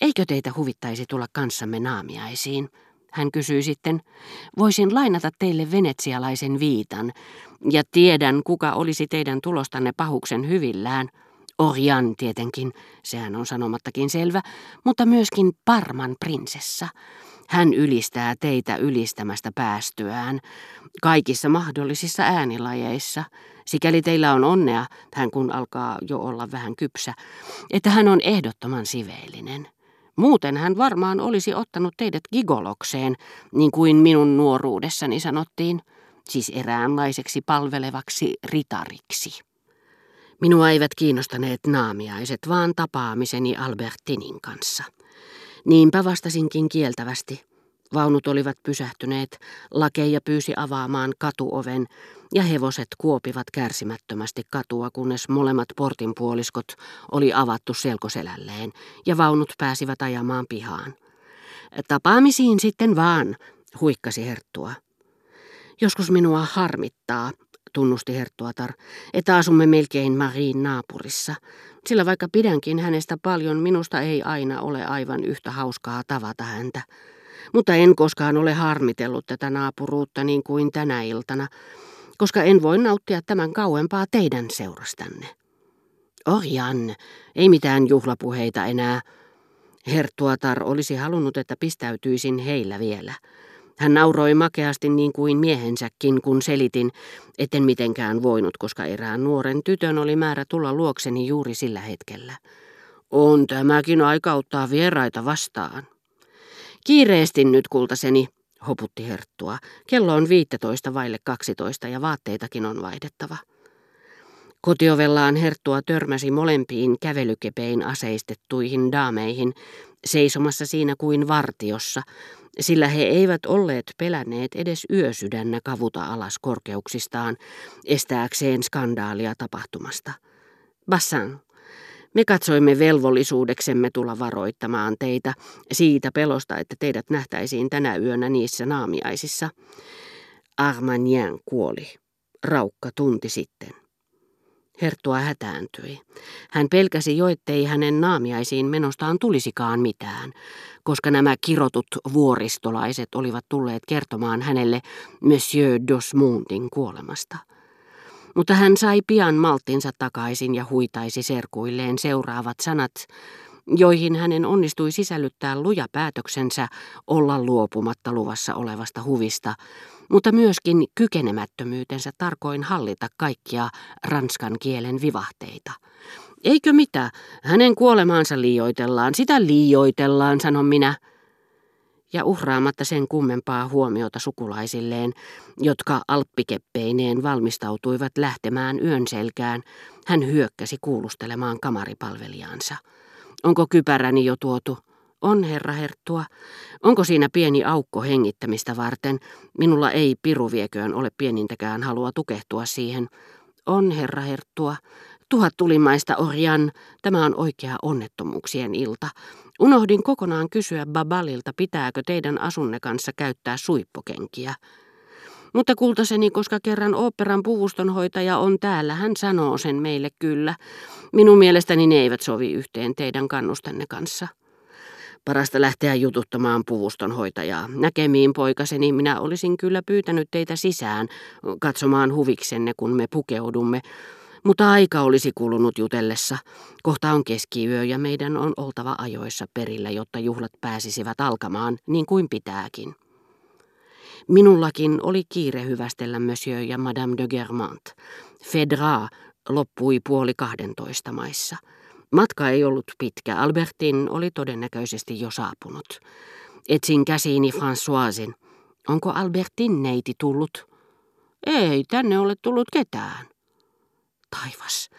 Eikö teitä huvittaisi tulla kanssamme naamiaisiin? Hän kysyi sitten, voisin lainata teille venetsialaisen viitan, ja tiedän, kuka olisi teidän tulostanne pahuksen hyvillään. Orjan tietenkin, sehän on sanomattakin selvä, mutta myöskin Parman prinsessa. Hän ylistää teitä ylistämästä päästyään, kaikissa mahdollisissa äänilajeissa. Sikäli teillä on onnea, hän kun alkaa jo olla vähän kypsä, että hän on ehdottoman siveellinen. Muuten hän varmaan olisi ottanut teidät gigolokseen, niin kuin minun nuoruudessani sanottiin, siis eräänlaiseksi palvelevaksi ritariksi. Minua eivät kiinnostaneet naamiaiset, vaan tapaamiseni Albertinin kanssa. Niinpä vastasinkin kieltävästi. Vaunut olivat pysähtyneet, lakeja pyysi avaamaan katuoven ja hevoset kuopivat kärsimättömästi katua, kunnes molemmat portinpuoliskot oli avattu selkoselälleen ja vaunut pääsivät ajamaan pihaan. Tapaamisiin sitten vaan, huikkasi Herttua. Joskus minua harmittaa, tunnusti Herttuatar, että asumme melkein Mariin naapurissa, sillä vaikka pidänkin hänestä paljon, minusta ei aina ole aivan yhtä hauskaa tavata häntä. Mutta en koskaan ole harmitellut tätä naapuruutta niin kuin tänä iltana, koska en voi nauttia tämän kauempaa teidän seurastanne. Orjan, ei mitään juhlapuheita enää. Herttuatar olisi halunnut, että pistäytyisin heillä vielä. Hän nauroi makeasti niin kuin miehensäkin, kun selitin, etten mitenkään voinut, koska erään nuoren tytön oli määrä tulla luokseni juuri sillä hetkellä. On tämäkin aika ottaa vieraita vastaan. Kiireesti nyt, kultaseni, hoputti Herttua. Kello on viittetoista vaille kaksitoista ja vaatteitakin on vaihdettava. Kotiovellaan Herttua törmäsi molempiin kävelykepein aseistettuihin daameihin, seisomassa siinä kuin vartiossa, sillä he eivät olleet pelänneet edes yösydännä kavuta alas korkeuksistaan, estääkseen skandaalia tapahtumasta. Bassan, me katsoimme velvollisuudeksemme tulla varoittamaan teitä siitä pelosta, että teidät nähtäisiin tänä yönä niissä naamiaisissa. Armagnan kuoli. Raukka tunti sitten. Herttua hätääntyi. Hän pelkäsi jo, ettei hänen naamiaisiin menostaan tulisikaan mitään, koska nämä kirotut vuoristolaiset olivat tulleet kertomaan hänelle Monsieur Dosmundin kuolemasta. Mutta hän sai pian malttinsa takaisin ja huitaisi serkuilleen seuraavat sanat, joihin hänen onnistui sisällyttää luja päätöksensä olla luopumatta luvassa olevasta huvista, mutta myöskin kykenemättömyytensä tarkoin hallita kaikkia ranskan kielen vivahteita. Eikö mitä, hänen kuolemaansa liioitellaan, sitä liioitellaan, sanon minä ja uhraamatta sen kummempaa huomiota sukulaisilleen, jotka alppikeppeineen valmistautuivat lähtemään yön selkään, hän hyökkäsi kuulustelemaan kamaripalvelijaansa. Onko kypäräni jo tuotu? On, herra Herttua. Onko siinä pieni aukko hengittämistä varten? Minulla ei piruvieköön ole pienintäkään halua tukehtua siihen. On, herra Herttua. Tuhat tulimaista orjan, tämä on oikea onnettomuuksien ilta. Unohdin kokonaan kysyä Babalilta, pitääkö teidän asunne kanssa käyttää suippokenkiä. Mutta kultaseni, koska kerran oopperan puvustonhoitaja on täällä, hän sanoo sen meille kyllä. Minun mielestäni ne eivät sovi yhteen teidän kannustenne kanssa. Parasta lähteä jututtamaan puvustonhoitajaa. Näkemiin poikaseni minä olisin kyllä pyytänyt teitä sisään katsomaan huviksenne, kun me pukeudumme, mutta aika olisi kulunut jutellessa. Kohta on keskiyö ja meidän on oltava ajoissa perillä, jotta juhlat pääsisivät alkamaan niin kuin pitääkin. Minullakin oli kiire hyvästellä Monsieur ja Madame de Germant. Fedra loppui puoli kahdentoista maissa. Matka ei ollut pitkä. Albertin oli todennäköisesti jo saapunut. Etsin käsiini Françoisin. Onko Albertin neiti tullut? Ei tänne ole tullut ketään. Taivas,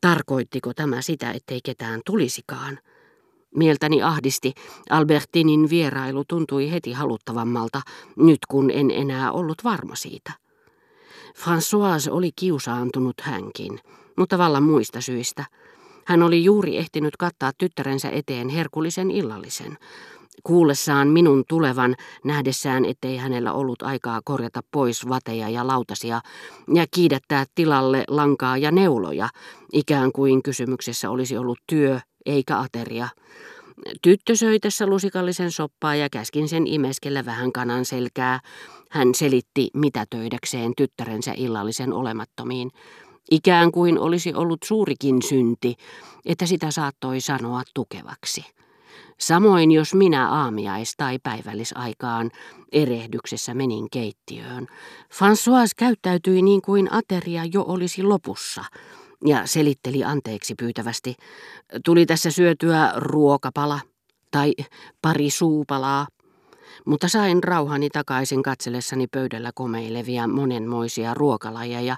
tarkoittiko tämä sitä, ettei ketään tulisikaan? Mieltäni ahdisti. Albertinin vierailu tuntui heti haluttavammalta, nyt kun en enää ollut varma siitä. Françoise oli kiusaantunut hänkin, mutta vallan muista syistä. Hän oli juuri ehtinyt kattaa tyttärensä eteen herkullisen illallisen. Kuullessaan minun tulevan, nähdessään, ettei hänellä ollut aikaa korjata pois vateja ja lautasia ja kiidättää tilalle lankaa ja neuloja, ikään kuin kysymyksessä olisi ollut työ eikä ateria. Tyttö söi tässä lusikallisen soppaa ja käskin sen imeskellä vähän kanan selkää. Hän selitti mitä töidäkseen tyttärensä illallisen olemattomiin. Ikään kuin olisi ollut suurikin synti, että sitä saattoi sanoa tukevaksi. Samoin jos minä aamiais- tai päivällisaikaan erehdyksessä menin keittiöön. François käyttäytyi niin kuin ateria jo olisi lopussa ja selitteli anteeksi pyytävästi. Tuli tässä syötyä ruokapala tai pari suupalaa mutta sain rauhani takaisin katsellessani pöydällä komeilevia monenmoisia ruokalajeja,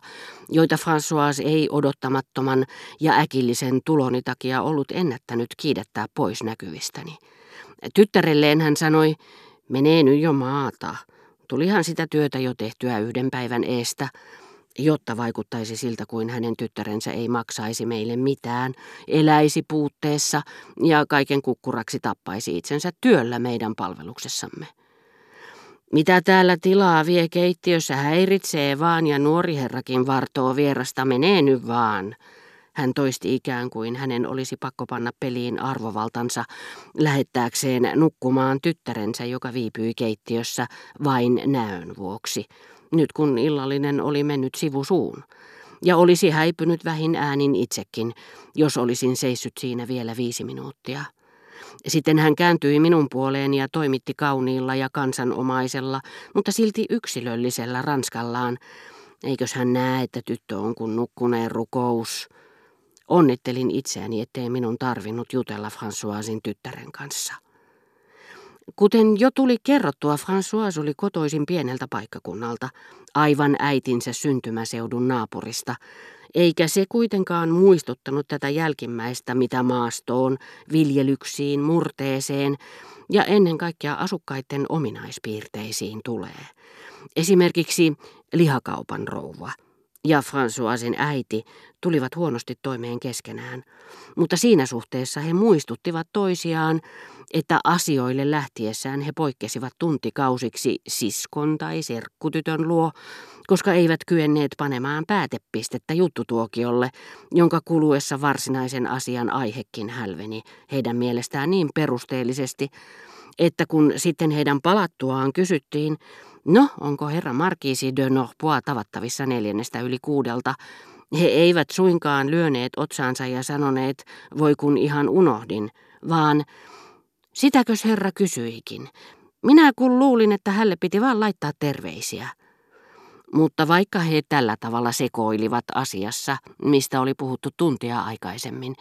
joita François ei odottamattoman ja äkillisen tuloni takia ollut ennättänyt kiidettää pois näkyvistäni. Tyttärelleen hän sanoi, menee nyt jo maata. Tulihan sitä työtä jo tehtyä yhden päivän eestä, jotta vaikuttaisi siltä kuin hänen tyttärensä ei maksaisi meille mitään, eläisi puutteessa ja kaiken kukkuraksi tappaisi itsensä työllä meidän palveluksessamme. Mitä täällä tilaa vie keittiössä häiritsee vaan ja nuori herrakin vartoo vierasta menee nyt vaan. Hän toisti ikään kuin hänen olisi pakko panna peliin arvovaltansa lähettääkseen nukkumaan tyttärensä, joka viipyi keittiössä vain näön vuoksi, nyt kun illallinen oli mennyt sivusuun. Ja olisi häipynyt vähin äänin itsekin, jos olisin seissyt siinä vielä viisi minuuttia. Sitten hän kääntyi minun puoleen ja toimitti kauniilla ja kansanomaisella, mutta silti yksilöllisellä ranskallaan. Eikös hän näe, että tyttö on kun nukkuneen rukous. Onnittelin itseäni, ettei minun tarvinnut jutella Françoisin tyttären kanssa. Kuten jo tuli kerrottua, François oli kotoisin pieneltä paikkakunnalta, aivan äitinsä syntymäseudun naapurista, eikä se kuitenkaan muistuttanut tätä jälkimmäistä, mitä maastoon, viljelyksiin, murteeseen ja ennen kaikkea asukkaiden ominaispiirteisiin tulee. Esimerkiksi lihakaupan rouva – ja Françoisin äiti tulivat huonosti toimeen keskenään, mutta siinä suhteessa he muistuttivat toisiaan, että asioille lähtiessään he poikkesivat tuntikausiksi siskon tai serkkutytön luo, koska eivät kyenneet panemaan päätepistettä juttutuokiolle, jonka kuluessa varsinaisen asian aihekin hälveni heidän mielestään niin perusteellisesti, että kun sitten heidän palattuaan kysyttiin, No, onko herra Markiisi de Norpois tavattavissa neljännestä yli kuudelta? He eivät suinkaan lyöneet otsaansa ja sanoneet, voi kun ihan unohdin, vaan sitäkös herra kysyikin. Minä kun luulin, että hälle piti vaan laittaa terveisiä. Mutta vaikka he tällä tavalla sekoilivat asiassa, mistä oli puhuttu tuntia aikaisemmin,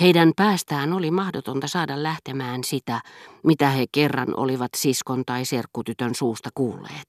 heidän päästään oli mahdotonta saada lähtemään sitä, mitä he kerran olivat siskon tai serkkutytön suusta kuulleet.